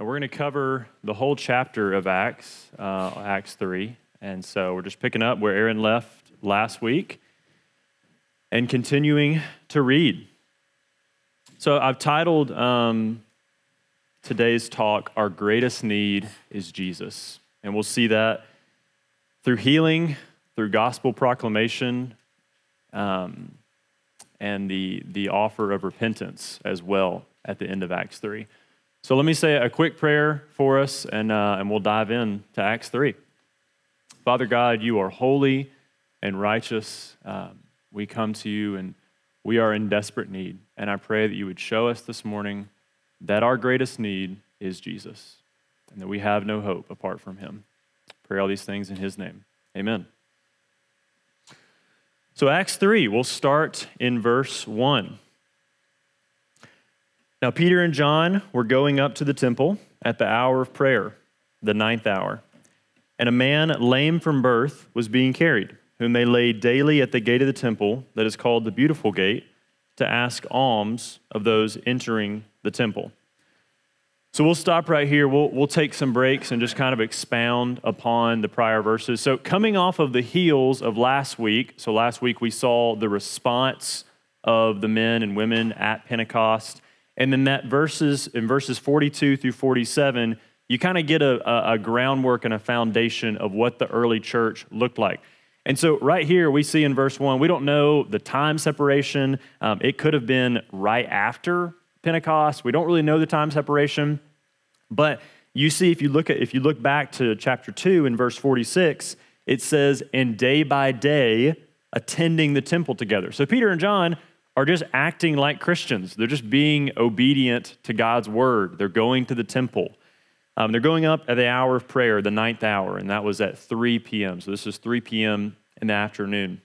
And we're going to cover the whole chapter of Acts, uh, Acts 3. And so we're just picking up where Aaron left last week and continuing to read. So I've titled um, today's talk, Our Greatest Need is Jesus. And we'll see that through healing, through gospel proclamation, um, and the, the offer of repentance as well at the end of Acts 3. So let me say a quick prayer for us, and, uh, and we'll dive in to Acts 3. Father God, you are holy and righteous. Um, we come to you and we are in desperate need. And I pray that you would show us this morning that our greatest need is Jesus and that we have no hope apart from him. Pray all these things in his name. Amen. So, Acts 3, we'll start in verse 1. Now, Peter and John were going up to the temple at the hour of prayer, the ninth hour, and a man lame from birth was being carried, whom they laid daily at the gate of the temple that is called the Beautiful Gate, to ask alms of those entering the temple. So we'll stop right here. We'll, we'll take some breaks and just kind of expound upon the prior verses. So, coming off of the heels of last week, so last week we saw the response of the men and women at Pentecost. And then that verses in verses 42 through 47, you kind of get a, a, groundwork and a foundation of what the early church looked like. And so, right here, we see in verse one, we don't know the time separation. Um, it could have been right after Pentecost. We don't really know the time separation, but you see if you look at if you look back to chapter 2 in verse 46, it says and day by day attending the temple together. So Peter and John are just acting like Christians. They're just being obedient to God's word. They're going to the temple. Um, they're going up at the hour of prayer, the ninth hour, and that was at 3 p.m. So this is 3 p.m. in the afternoon.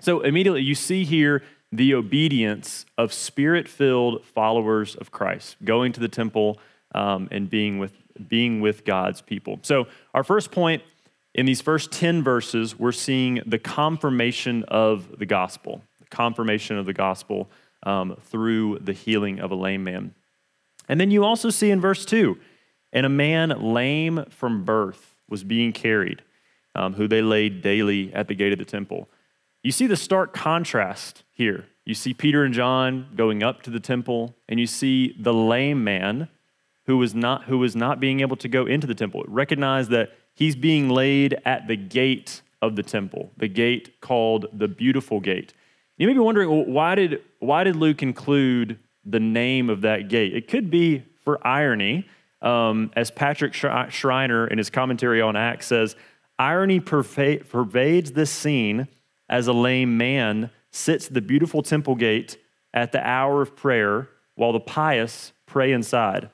So immediately you see here the obedience of spirit filled followers of Christ, going to the temple um, and being with, being with God's people. So, our first point in these first 10 verses, we're seeing the confirmation of the gospel, confirmation of the gospel um, through the healing of a lame man. And then you also see in verse 2 and a man lame from birth was being carried, um, who they laid daily at the gate of the temple. You see the stark contrast here. You see Peter and John going up to the temple, and you see the lame man who was not, who was not being able to go into the temple. Recognize that he's being laid at the gate of the temple, the gate called the Beautiful Gate. You may be wondering, why did, why did Luke include the name of that gate? It could be for irony. Um, as Patrick Schreiner in his commentary on Acts says, irony pervades this scene as a lame man sits the beautiful temple gate at the hour of prayer while the pious pray inside.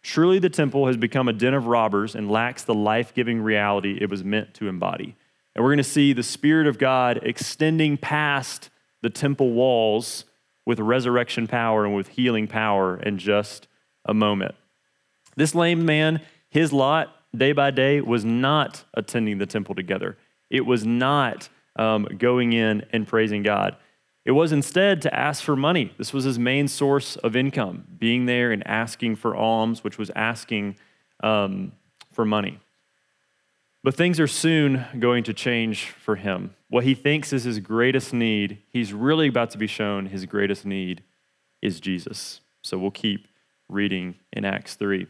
Truly, the temple has become a den of robbers and lacks the life giving reality it was meant to embody. And we're going to see the Spirit of God extending past the temple walls with resurrection power and with healing power in just a moment. This lame man, his lot day by day was not attending the temple together. It was not um, going in and praising God. It was instead to ask for money. This was his main source of income, being there and asking for alms, which was asking um, for money. But things are soon going to change for him. What he thinks is his greatest need, he's really about to be shown his greatest need is Jesus. So we'll keep reading in Acts 3.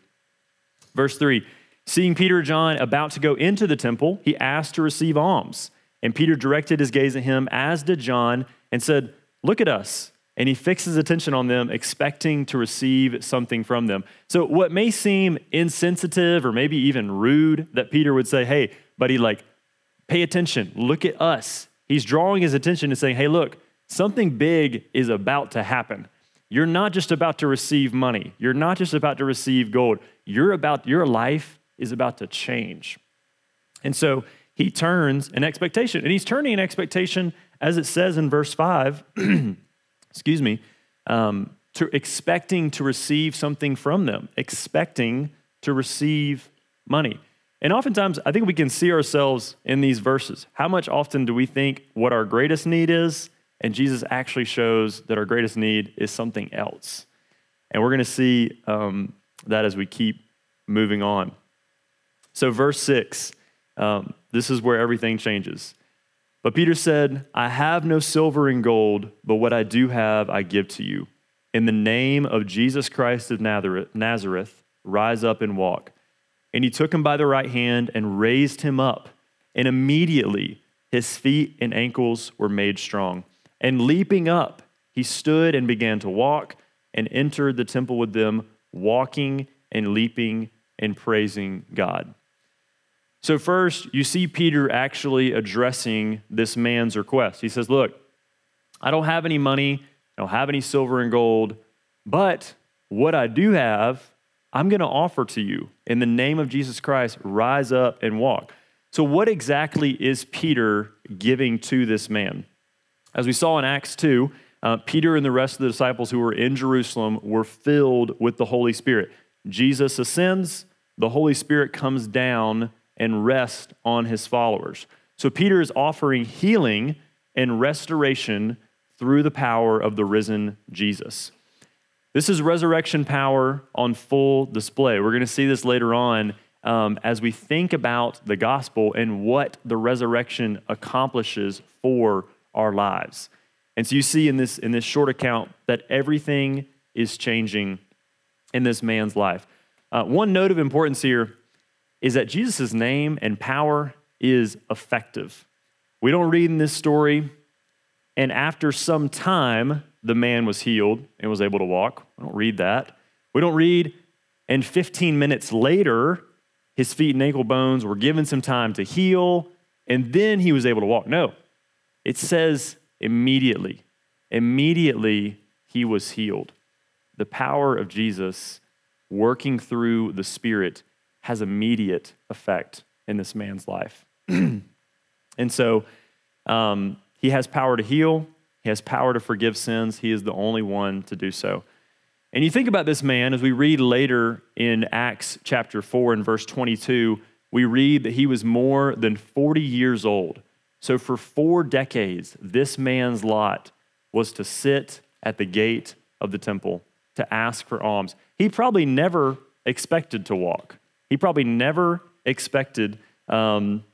Verse 3 Seeing Peter and John about to go into the temple, he asked to receive alms. And Peter directed his gaze at him, as did John, and said, Look at us. And he fixed his attention on them, expecting to receive something from them. So, what may seem insensitive or maybe even rude that Peter would say, Hey, buddy, like, pay attention, look at us. He's drawing his attention and saying, Hey, look, something big is about to happen. You're not just about to receive money, you're not just about to receive gold. You're about, your life is about to change. And so, he turns in expectation. And he's turning in expectation, as it says in verse 5, excuse me, um, to expecting to receive something from them, expecting to receive money. And oftentimes, I think we can see ourselves in these verses. How much often do we think what our greatest need is? And Jesus actually shows that our greatest need is something else. And we're going to see um, that as we keep moving on. So, verse 6, um, this is where everything changes. But Peter said, I have no silver and gold, but what I do have, I give to you. In the name of Jesus Christ of Nazareth, rise up and walk. And he took him by the right hand and raised him up. And immediately his feet and ankles were made strong. And leaping up, he stood and began to walk and entered the temple with them, walking and leaping and praising God. So, first, you see Peter actually addressing this man's request. He says, Look, I don't have any money, I don't have any silver and gold, but what I do have, I'm going to offer to you. In the name of Jesus Christ, rise up and walk. So, what exactly is Peter giving to this man? As we saw in Acts 2, uh, Peter and the rest of the disciples who were in Jerusalem were filled with the Holy Spirit. Jesus ascends, the Holy Spirit comes down and rests on his followers. So Peter is offering healing and restoration through the power of the risen Jesus. This is resurrection power on full display. We're going to see this later on um, as we think about the gospel and what the resurrection accomplishes for our lives. And so you see in this, in this short account that everything is changing in this man's life. Uh, one note of importance here is that Jesus' name and power is effective. We don't read in this story, and after some time, the man was healed and was able to walk. We don't read that. We don't read, and 15 minutes later, his feet and ankle bones were given some time to heal, and then he was able to walk. No, it says immediately. Immediately, he was healed. The power of Jesus working through the Spirit has immediate effect in this man's life. and so um, he has power to heal, he has power to forgive sins. He is the only one to do so. And you think about this man, as we read later in Acts chapter 4 and verse 22, we read that he was more than 40 years old. So for four decades, this man's lot was to sit at the gate of the temple to ask for alms. He probably never expected to walk. He probably never expected um,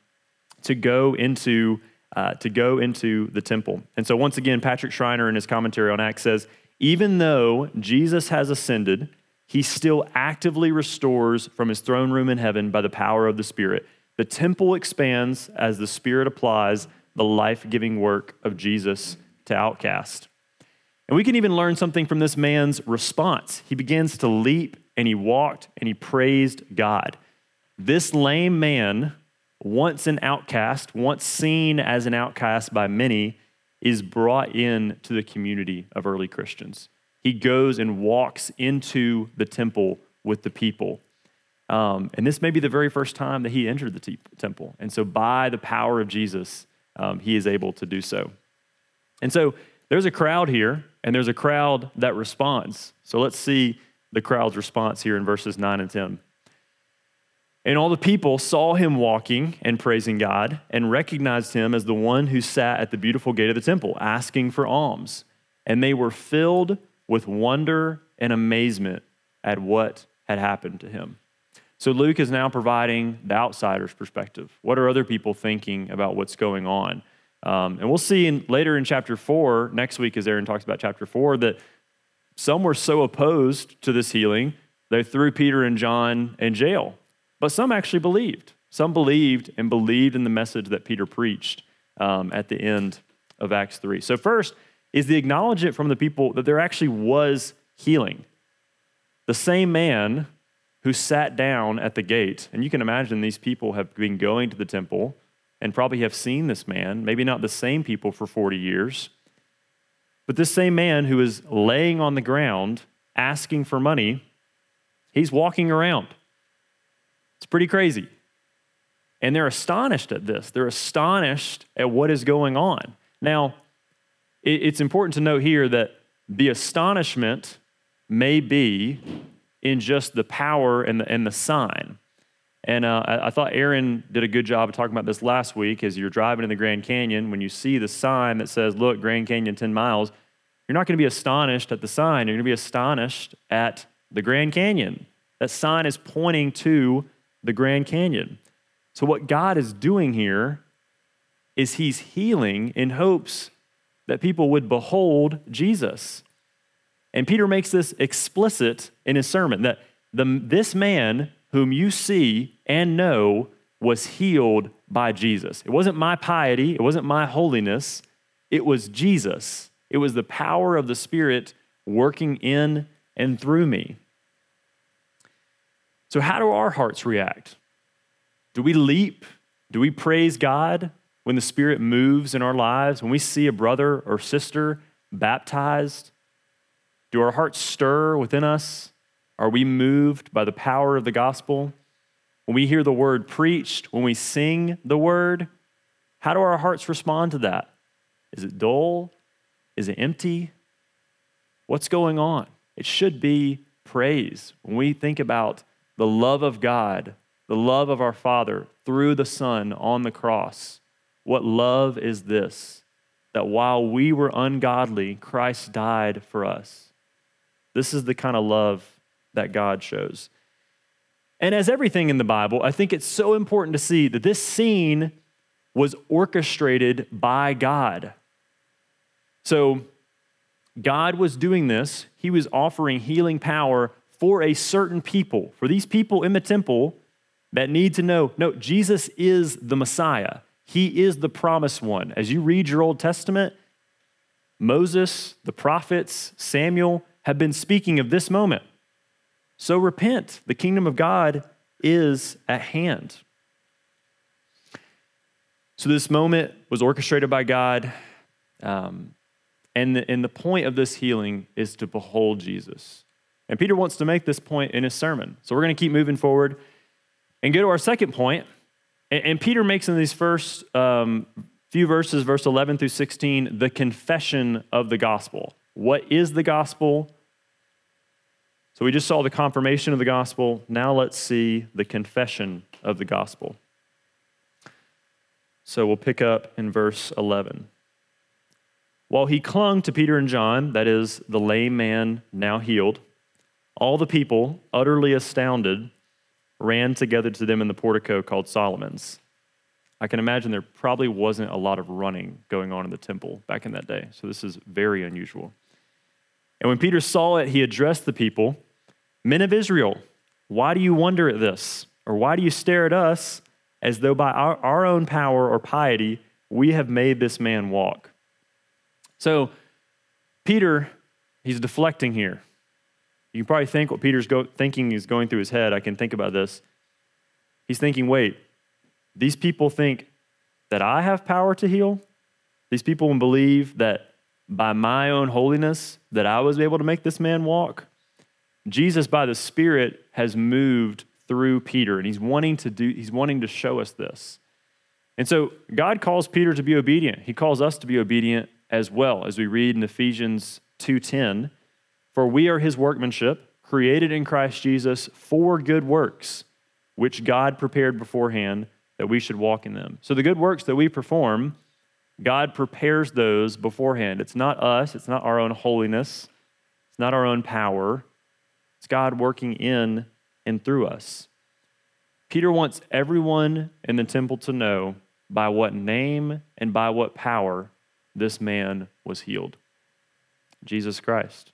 to go into uh, to go into the temple. And so once again, Patrick Schreiner in his commentary on Acts says, even though Jesus has ascended, he still actively restores from his throne room in heaven by the power of the Spirit. The temple expands as the Spirit applies the life giving work of Jesus to outcast. And we can even learn something from this man's response. He begins to leap and he walked and he praised God. This lame man, once an outcast, once seen as an outcast by many, is brought in to the community of early Christians. He goes and walks into the temple with the people. Um, and this may be the very first time that he entered the te- temple. And so, by the power of Jesus, um, he is able to do so. And so, there's a crowd here, and there's a crowd that responds. So, let's see the crowd's response here in verses 9 and 10. And all the people saw him walking and praising God and recognized him as the one who sat at the beautiful gate of the temple asking for alms. And they were filled with wonder and amazement at what had happened to him. So Luke is now providing the outsider's perspective. What are other people thinking about what's going on? Um, and we'll see in, later in chapter four, next week, as Aaron talks about chapter four, that some were so opposed to this healing, they threw Peter and John in jail but some actually believed. Some believed and believed in the message that Peter preached um, at the end of Acts 3. So, first is the acknowledgement from the people that there actually was healing. The same man who sat down at the gate, and you can imagine these people have been going to the temple and probably have seen this man, maybe not the same people for 40 years, but this same man who is laying on the ground asking for money, he's walking around. It's pretty crazy. And they're astonished at this. They're astonished at what is going on. Now, it's important to note here that the astonishment may be in just the power and the, and the sign. And uh, I, I, thought Aaron did a good job of talking about this last week as you're driving in the Grand Canyon. When you see the sign that says, Look, Grand Canyon 10 miles, you're not going to be astonished at the sign. You're going to be astonished at the Grand Canyon That sign is pointing to the Grand Canyon. So, what God is doing here is He's healing in hopes that people would behold Jesus. And Peter makes this explicit in his sermon that the, this man whom you see and know was healed by Jesus. It wasn't my piety, it wasn't my holiness, it was Jesus. It was the power of the Spirit working in and through me. So, how do our hearts react? Do we leap? Do we praise God when the Spirit moves in our lives? When we see a brother or sister baptized? Do our hearts stir within us? Are we moved by the power of the gospel? When we hear the word preached, when we sing the word, how do our hearts respond to that? Is it dull? Is it empty? What's going on? It should be praise. When we think about the love of God, the love of our Father through the Son on the cross, what love is this? That while we were ungodly, Christ died for us. This is the kind of love that God shows. And as everything in the Bible, I think it's so important to see that this scene was orchestrated by God. So, God was doing this. He was offering healing power for a certain people, for these people in the temple that need to know no, Jesus is the Messiah. He is the promised one. As you read your Old Testament, Moses, the prophets, Samuel have been speaking of this moment. So repent. The kingdom of God is at hand. So this moment was orchestrated by God. Um, and, the, and the point of this healing is to behold Jesus. And Peter wants to make this point in his sermon. So we're going to keep moving forward and go to our second point. And, Peter makes in these first um, few verses, verse 11 through 16, the confession of the gospel. What is the gospel? So we just saw the confirmation of the gospel. Now let's see the confession of the gospel. So we'll pick up in verse 11. While he clung to Peter and John, that is, the lame man now healed, all the people, utterly astounded, ran together to them in the portico called Solomon's. I can imagine there probably wasn't a lot of running going on in the temple back in that day, so this is very unusual. And when Peter saw it, he addressed the people Men of Israel, why do you wonder at this? Or why do you stare at us as though by our, our own power or piety we have made this man walk? So, Peter, he's deflecting here. You can probably think what Peter's go, thinking is going through his head. I can think about this. He's thinking, wait, these people think that I have power to heal? These people will believe that by my own holiness that I was able to make this man walk? Jesus, by the Spirit, has moved through Peter, and he's wanting to do, he's wanting to show us this. And so God calls Peter to be obedient. He calls us to be obedient as well, as we read in Ephesians 2:10. For we are his workmanship, created in Christ Jesus for good works, which God prepared beforehand that we should walk in them. So the good works that we perform, God prepares those beforehand. It's not us, it's not our own holiness, it's not our own power. It's God working in and through us. Peter wants everyone in the temple to know by what name and by what power this man was healed Jesus Christ.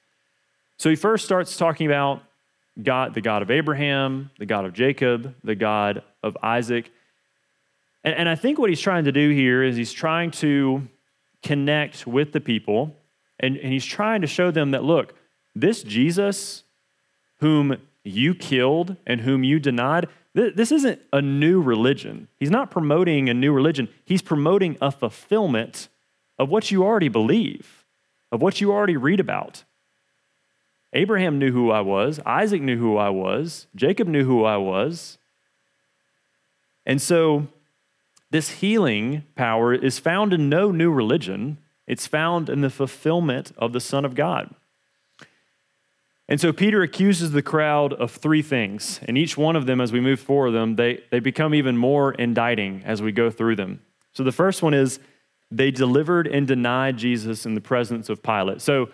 So he first starts talking about God, the God of Abraham, the God of Jacob, the God of Isaac. And, and I think what he's trying to do here is he's trying to connect with the people and, and he's trying to show them that, look, this Jesus whom you killed and whom you denied, this isn't a new religion. He's not promoting a new religion, he's promoting a fulfillment of what you already believe, of what you already read about. Abraham knew who I was, Isaac knew who I was, Jacob knew who I was. And so, this healing power is found in no new religion, it's found in the fulfillment of the Son of God. And so Peter accuses the crowd of three things, and each one of them, as we move forward them, they, they become even more indicting as we go through them. So the first one is they delivered and denied Jesus in the presence of Pilate. So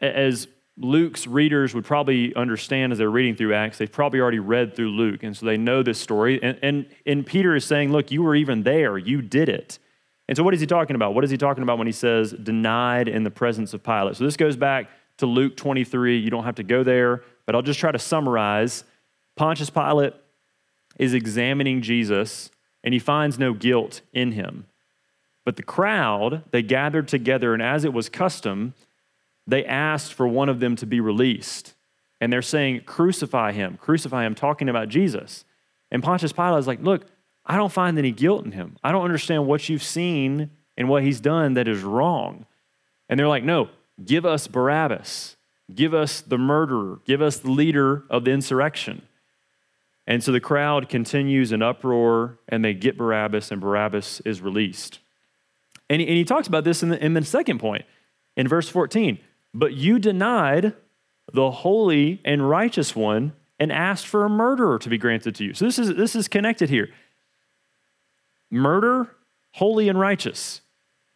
as Luke's readers would probably understand as they're reading through Acts, they've probably already read through Luke, and so they know this story. And, and, and Peter is saying, Look, you were even there, you did it. And so, what is he talking about? What is he talking about when he says denied in the presence of Pilate? So, this goes back to Luke 23. You don't have to go there, but I'll just try to summarize. Pontius Pilate is examining Jesus, and he finds no guilt in him. But the crowd, they gathered together, and as it was custom, they asked for one of them to be released. And they're saying, Crucify him, crucify him, talking about Jesus. And Pontius Pilate is like, Look, I don't find any guilt in him. I don't understand what you've seen and what he's done that is wrong. And they're like, No, Give us Barabbas. Give us the murderer. Give us the leader of the insurrection. And so the crowd continues in uproar and they get Barabbas, and Barabbas is released. And he, and he talks about this in the, in the second point in verse 14. But you denied the holy and righteous one and asked for a murderer to be granted to you. So this is, this is connected here. Murder, holy and righteous.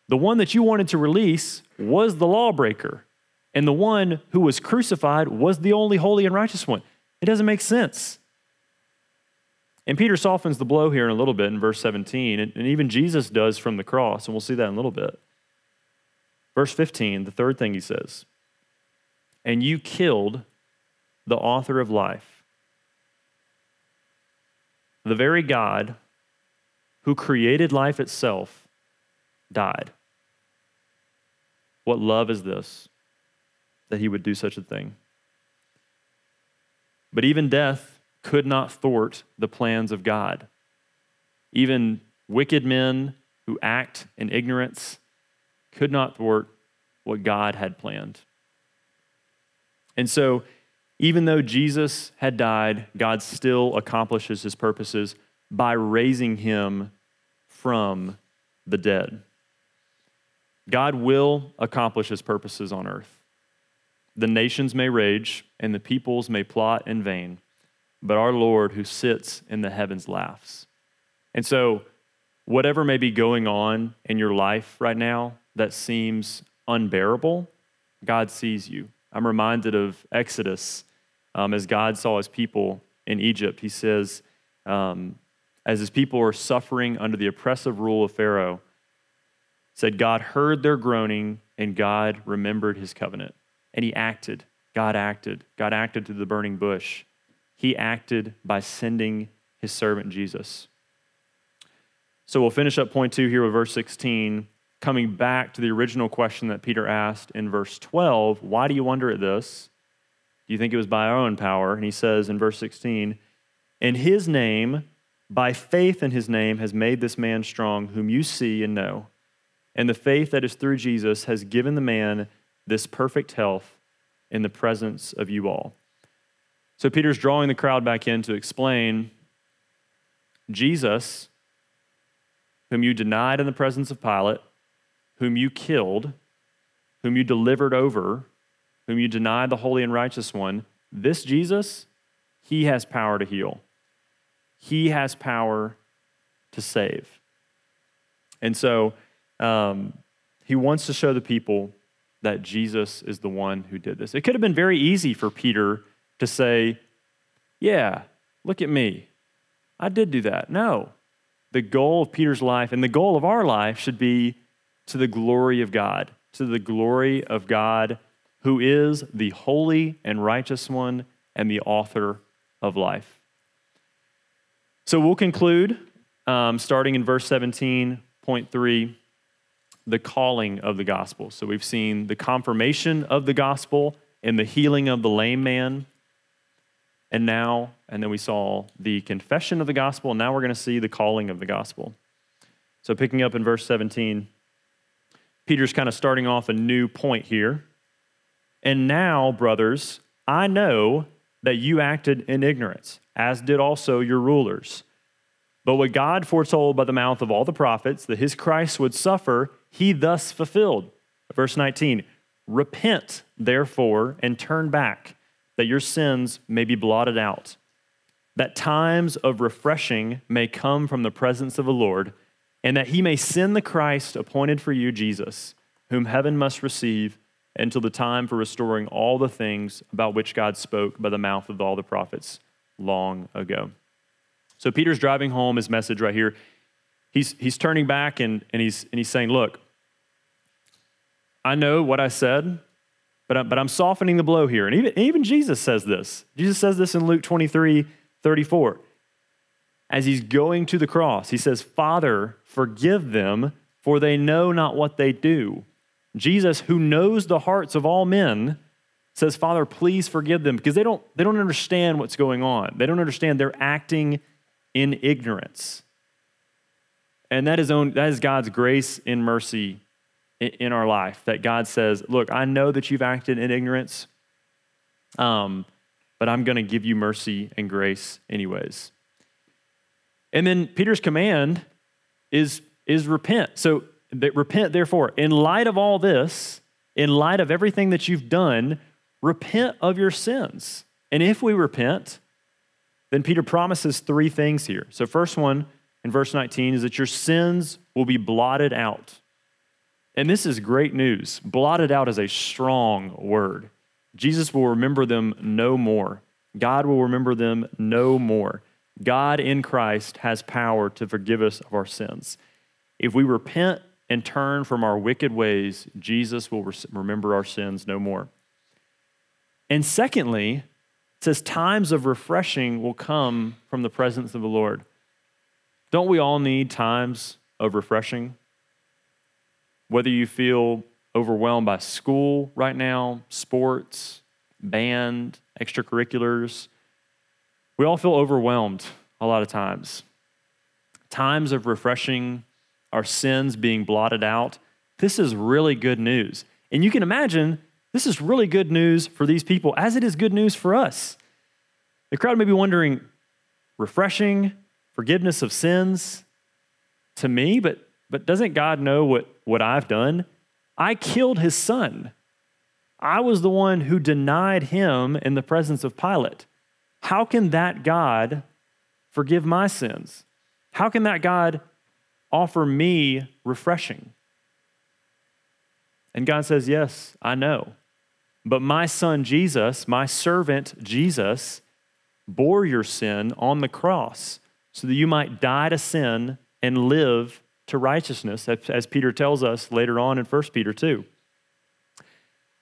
The one that you wanted to release was the lawbreaker, and the one who was crucified was the only holy and righteous one. It doesn't make sense. And Peter softens the blow here in a little bit in verse 17, and, even Jesus does from the cross, and we'll see that in a little bit. Verse 15, the third thing he says, and you killed the author of life, the very God who created life itself died. What love is this that he would do such a thing? But even death could not thwart the plans of God. Even wicked men who act in ignorance could not thwart what God had planned. And so, even though Jesus had died, God still accomplishes his purposes by raising him from the dead. God will accomplish his purposes on earth. The nations may rage and the peoples may plot in vain, but our Lord who sits in the heavens laughs. And so, whatever may be going on in your life right now that seems unbearable, God sees you. I'm reminded of Exodus um, as God saw his people in Egypt. He says, um, as his people were suffering under the oppressive rule of Pharaoh, said God heard their groaning and God remembered his covenant. And he acted. God acted. God acted through the burning bush. He acted by sending his servant Jesus. So we'll finish up point two here with verse 16, coming back to the original question that Peter asked in verse 12 Why do you wonder at this? Do you think it was by our own power? And he says in verse 16, In his name, by faith in his name, has made this man strong, whom you see and know. And the faith that is through Jesus has given the man this perfect health in the presence of you all. So Peter's drawing the crowd back in to explain Jesus, whom you denied in the presence of Pilate, whom you killed, whom you delivered over, whom you denied the holy and righteous one, this Jesus, he has power to heal. He has power to save. And so, um, he wants to show the people that Jesus is the one who did this. It could have been very easy for Peter to say, Yeah, look at me. I did do that. No. The goal of Peter's life and the goal of our life should be to the glory of God, to the glory of God who is the holy and righteous one and the author of life. So we'll conclude um, starting in verse 17.3 the calling of the gospel. So we've seen the confirmation of the gospel and the healing of the lame man. And now, and then we saw the confession of the gospel. And now we're going to see the calling of the gospel. So picking up in verse 17, Peter's kind of starting off a new point here. And now, brothers, I know that you acted in ignorance, as did also your rulers. But what God foretold by the mouth of all the prophets that his Christ would suffer, he thus fulfilled. Verse 19 Repent, therefore, and turn back, that your sins may be blotted out, that times of refreshing may come from the presence of the Lord, and that he may send the Christ appointed for you, Jesus, whom heaven must receive until the time for restoring all the things about which God spoke by the mouth of all the prophets long ago. So Peter's driving home his message right here. He's, he's turning back and, and, he's, and he's saying, Look, I know what I said, but, I, but I'm softening the blow here. And even, even Jesus says this. Jesus says this in Luke 23 34. As he's going to the cross, he says, Father, forgive them, for they know not what they do. Jesus, who knows the hearts of all men, says, Father, please forgive them because they don't, they don't understand what's going on. They don't understand they're acting in ignorance. And that is, own, that is God's grace and mercy in our life that God says, Look, I know that you've acted in ignorance, um, but I'm going to give you mercy and grace anyways. And then Peter's command is, is repent. So repent, therefore, in light of all this, in light of everything that you've done, repent of your sins. And if we repent, then Peter promises three things here. So, first one in verse 19 is that your sins will be blotted out. And this is great news. Blotted out is a strong word. Jesus will remember them no more. God will remember them no more. God in Christ has power to forgive us of our sins. If we repent and turn from our wicked ways, Jesus will remember our sins no more. And secondly, it says times of refreshing will come from the presence of the Lord. Don't we all need times of refreshing? Whether you feel overwhelmed by school right now, sports, band, extracurriculars, we all feel overwhelmed a lot of times. Times of refreshing our sins being blotted out. This is really good news. And you can imagine this is really good news for these people, as it is good news for us. The crowd may be wondering refreshing, forgiveness of sins to me, but, but doesn't God know what, what I've done? I killed his son. I was the one who denied him in the presence of Pilate. How can that God forgive my sins? How can that God offer me refreshing? And God says, Yes, I know. But my son Jesus, my servant Jesus, bore your sin on the cross so that you might die to sin and live to righteousness, as Peter tells us later on in 1 Peter 2.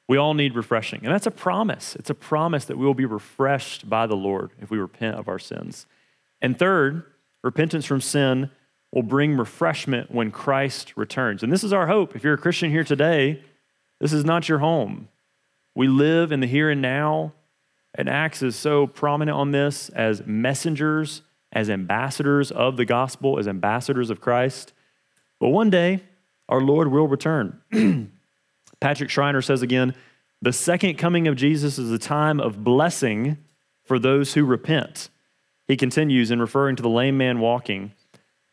We all need refreshing. And that's a promise. It's a promise that we will be refreshed by the Lord if we repent of our sins. And third, repentance from sin will bring refreshment when Christ returns. And this is our hope. If you're a Christian here today, this is not your home. We live in the here and now, and Acts is so prominent on this as messengers, as ambassadors of the gospel, as ambassadors of Christ. But one day, our Lord will return. Patrick Schreiner says again the second coming of Jesus is a time of blessing for those who repent. He continues in referring to the lame man walking.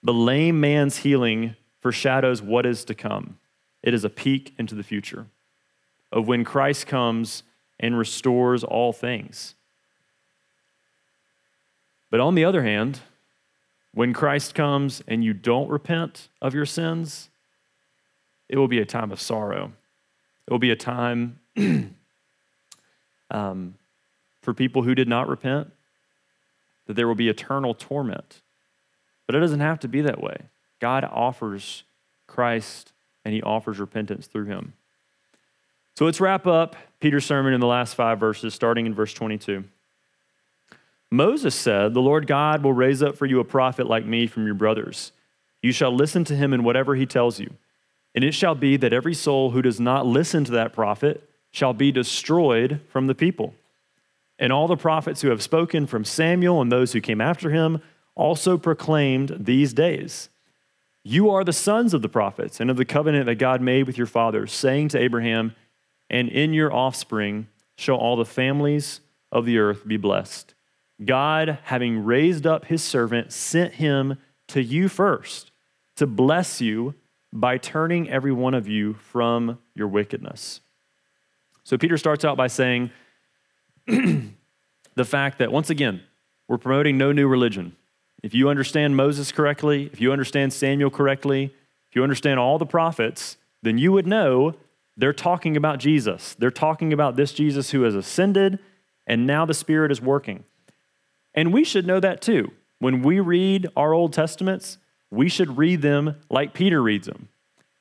The lame man's healing foreshadows what is to come. It is a peek into the future of when Christ comes and restores all things. But on the other hand, when Christ comes and you don't repent of your sins, it will be a time of sorrow. It will be a time um, for people who did not repent, that there will be eternal torment. But it doesn't have to be that way. God offers Christ and he offers repentance through him. So let's wrap up Peter's sermon in the last five verses, starting in verse 22. Moses said, The Lord God will raise up for you a prophet like me from your brothers. You shall listen to him in whatever he tells you. And it shall be that every soul who does not listen to that prophet shall be destroyed from the people. And all the prophets who have spoken from Samuel and those who came after him also proclaimed these days. You are the sons of the prophets and of the covenant that God made with your fathers, saying to Abraham, and in your offspring shall all the families of the earth be blessed. God, having raised up his servant, sent him to you first to bless you by turning every one of you from your wickedness. So Peter starts out by saying the fact that, once again, we're promoting no new religion. If you understand Moses correctly, if you understand Samuel correctly, if you understand all the prophets, then you would know they're talking about Jesus. They're talking about this Jesus who has ascended and now the Spirit is working. And we should know that too. When we read our Old Testaments, we should read them like Peter reads them.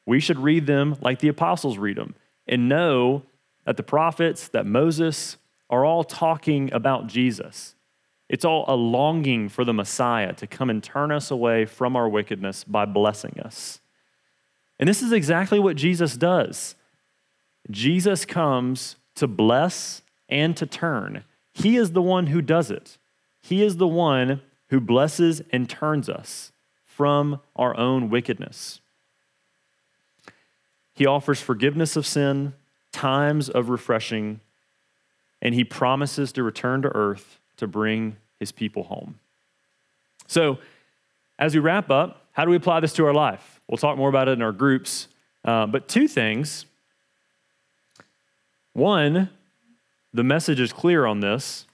We should read them like the apostles read them and know that the prophets, that Moses are all talking about Jesus. It's all a longing for the Messiah to come and turn us away from our wickedness by blessing us. And this is exactly what Jesus does. Jesus comes to bless and to turn. He is the one who does it. He is the one who blesses and turns us from our own wickedness. He offers forgiveness of sin, times of refreshing, and he promises to return to earth to bring his people home. So, as we wrap up, how do we apply this to our life? We'll talk more about it in our groups. Uh, but two things. One, the message is clear on this.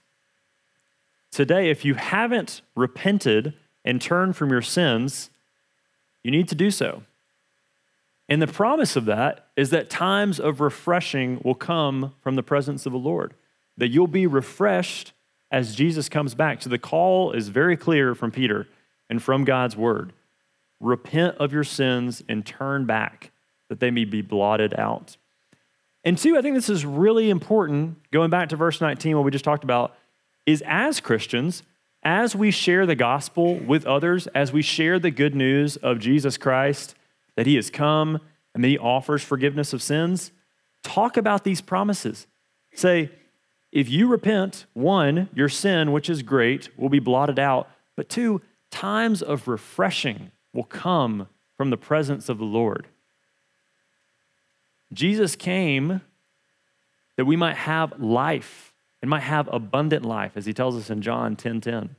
Today, if you haven't repented and turn from your sins, you need to do so. And the promise of that is that times of refreshing will come from the presence of the Lord, that you'll be refreshed as Jesus comes back. So the call is very clear from Peter and from God's word repent of your sins and turn back, that they may be blotted out. And two, I think this is really important, going back to verse 19, what we just talked about, is as Christians, as we share the gospel with others, as we share the good news of Jesus Christ, that he has come and that he offers forgiveness of sins, talk about these promises. Say, if you repent, one, your sin, which is great, will be blotted out, but two, times of refreshing will come from the presence of the Lord. Jesus came that we might have life and might have abundant life, as he tells us in John 10 10.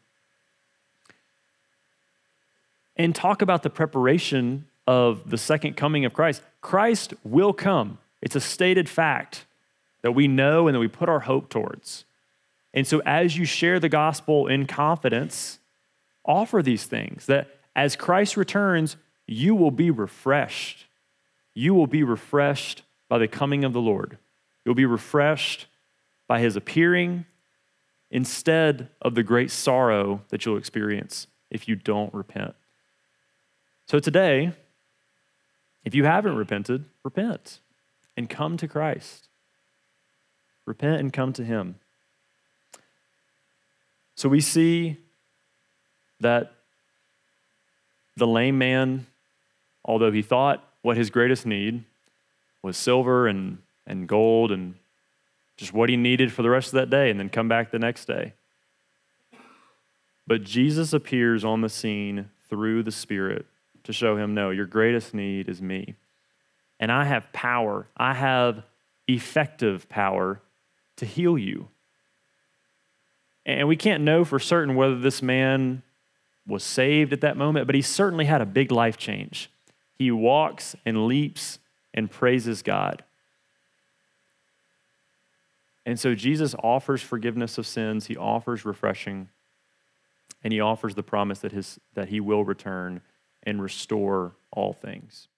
And talk about the preparation of the second coming of Christ. Christ will come. It's a stated fact that we know and that we put our hope towards. And so, as you share the gospel in confidence, offer these things that as Christ returns, you will be refreshed. You will be refreshed by the coming of the Lord. You'll be refreshed by his appearing instead of the great sorrow that you'll experience if you don't repent. So today, if you haven't repented, repent and come to Christ. Repent and come to him. So we see that the lame man, although he thought what his greatest need was silver and, and gold and just what he needed for the rest of that day, and then come back the next day. But Jesus appears on the scene through the Spirit to show him, no, your greatest need is me. And I have power, I have effective power to heal you. And we can't know for certain whether this man was saved at that moment, but he certainly had a big life change. He walks and leaps and praises God. And so Jesus offers forgiveness of sins, he offers refreshing, and he offers the promise that, his, that he will return and restore all things.